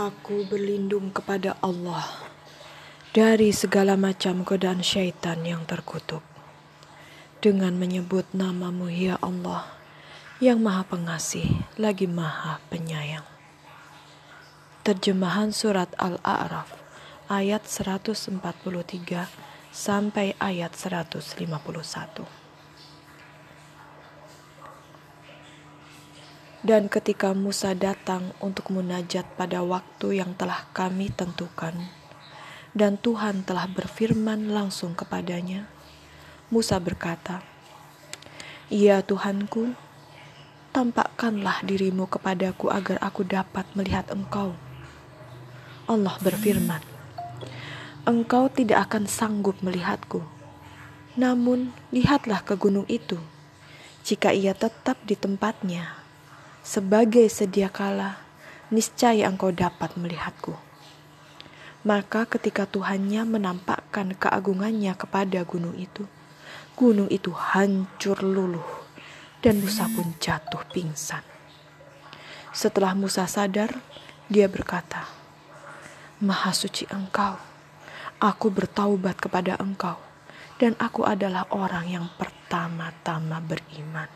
Aku berlindung kepada Allah dari segala macam godaan syaitan yang terkutuk. Dengan menyebut namamu ya Allah yang maha pengasih lagi maha penyayang. Terjemahan surat Al-A'raf ayat 143 sampai ayat 151. Dan ketika Musa datang untuk munajat pada waktu yang telah kami tentukan, dan Tuhan telah berfirman langsung kepadanya, Musa berkata, "Ya Tuhanku, tampakkanlah dirimu kepadaku agar aku dapat melihat Engkau." Allah berfirman, "Engkau tidak akan sanggup melihatku, namun lihatlah ke gunung itu. Jika ia tetap di tempatnya, sebagai sedia kala, niscaya engkau dapat melihatku. Maka ketika Tuhannya menampakkan keagungannya kepada gunung itu, gunung itu hancur luluh dan Musa pun jatuh pingsan. Setelah Musa sadar, dia berkata, Maha suci engkau, aku bertaubat kepada engkau, dan aku adalah orang yang pertama-tama beriman.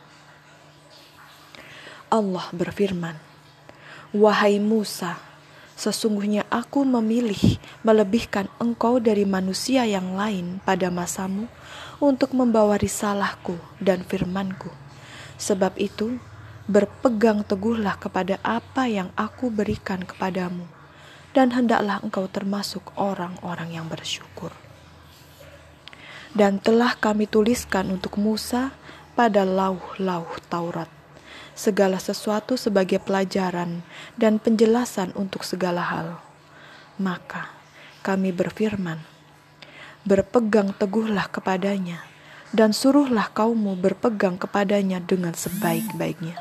Allah berfirman, "Wahai Musa, sesungguhnya aku memilih melebihkan engkau dari manusia yang lain pada masamu untuk membawa risalahku dan firmanku. Sebab itu, berpegang teguhlah kepada apa yang aku berikan kepadamu, dan hendaklah engkau termasuk orang-orang yang bersyukur." Dan telah kami tuliskan untuk Musa pada lauh-lauh Taurat segala sesuatu sebagai pelajaran dan penjelasan untuk segala hal. Maka kami berfirman, berpegang teguhlah kepadanya, dan suruhlah kaummu berpegang kepadanya dengan sebaik-baiknya.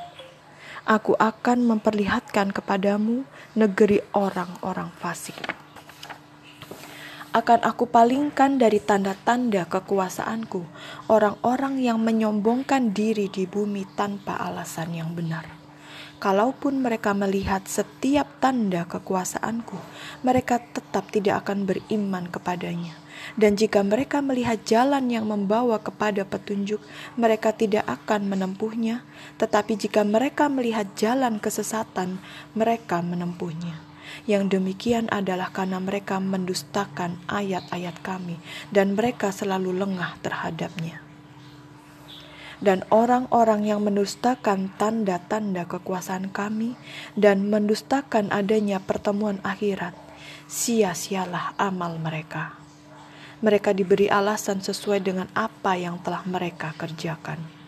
Aku akan memperlihatkan kepadamu negeri orang-orang fasik akan aku palingkan dari tanda-tanda kekuasaanku orang-orang yang menyombongkan diri di bumi tanpa alasan yang benar. Kalaupun mereka melihat setiap tanda kekuasaanku, mereka tetap tidak akan beriman kepadanya. Dan jika mereka melihat jalan yang membawa kepada petunjuk, mereka tidak akan menempuhnya. Tetapi jika mereka melihat jalan kesesatan, mereka menempuhnya. Yang demikian adalah karena mereka mendustakan ayat-ayat kami dan mereka selalu lengah terhadapnya. Dan orang-orang yang mendustakan tanda-tanda kekuasaan kami dan mendustakan adanya pertemuan akhirat, sia-sialah amal mereka. Mereka diberi alasan sesuai dengan apa yang telah mereka kerjakan.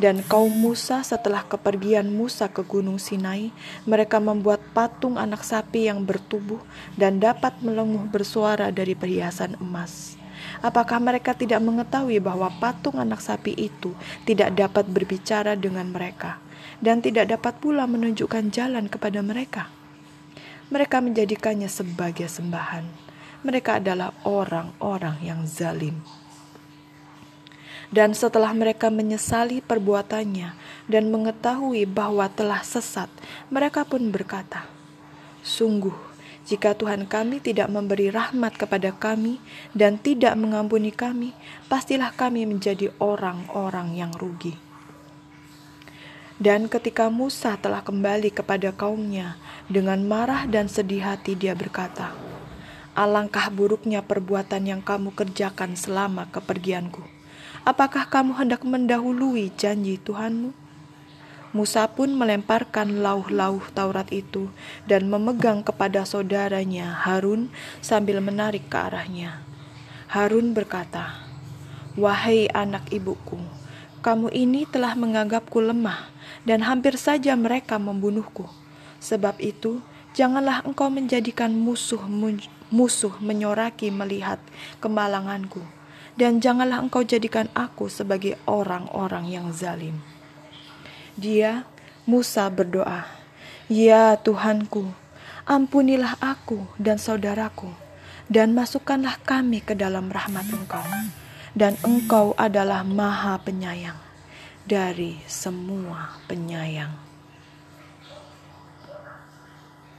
Dan kaum Musa setelah kepergian Musa ke Gunung Sinai, mereka membuat patung anak sapi yang bertubuh dan dapat melenguh bersuara dari perhiasan emas. Apakah mereka tidak mengetahui bahwa patung anak sapi itu tidak dapat berbicara dengan mereka dan tidak dapat pula menunjukkan jalan kepada mereka? Mereka menjadikannya sebagai sembahan. Mereka adalah orang-orang yang zalim. Dan setelah mereka menyesali perbuatannya dan mengetahui bahwa telah sesat, mereka pun berkata, "Sungguh, jika Tuhan kami tidak memberi rahmat kepada kami dan tidak mengampuni kami, pastilah kami menjadi orang-orang yang rugi." Dan ketika Musa telah kembali kepada kaumnya dengan marah dan sedih hati, dia berkata, "Alangkah buruknya perbuatan yang kamu kerjakan selama kepergianku." Apakah kamu hendak mendahului janji Tuhanmu? Musa pun melemparkan lauh-lauh Taurat itu dan memegang kepada saudaranya Harun sambil menarik ke arahnya. Harun berkata, "Wahai anak ibuku, kamu ini telah menganggapku lemah dan hampir saja mereka membunuhku. Sebab itu, janganlah engkau menjadikan musuh musuh menyoraki melihat kemalanganku." Dan janganlah engkau jadikan aku sebagai orang-orang yang zalim. Dia, Musa berdoa, Ya Tuhanku, ampunilah aku dan saudaraku, dan masukkanlah kami ke dalam rahmat Engkau. Dan Engkau adalah maha penyayang dari semua penyayang.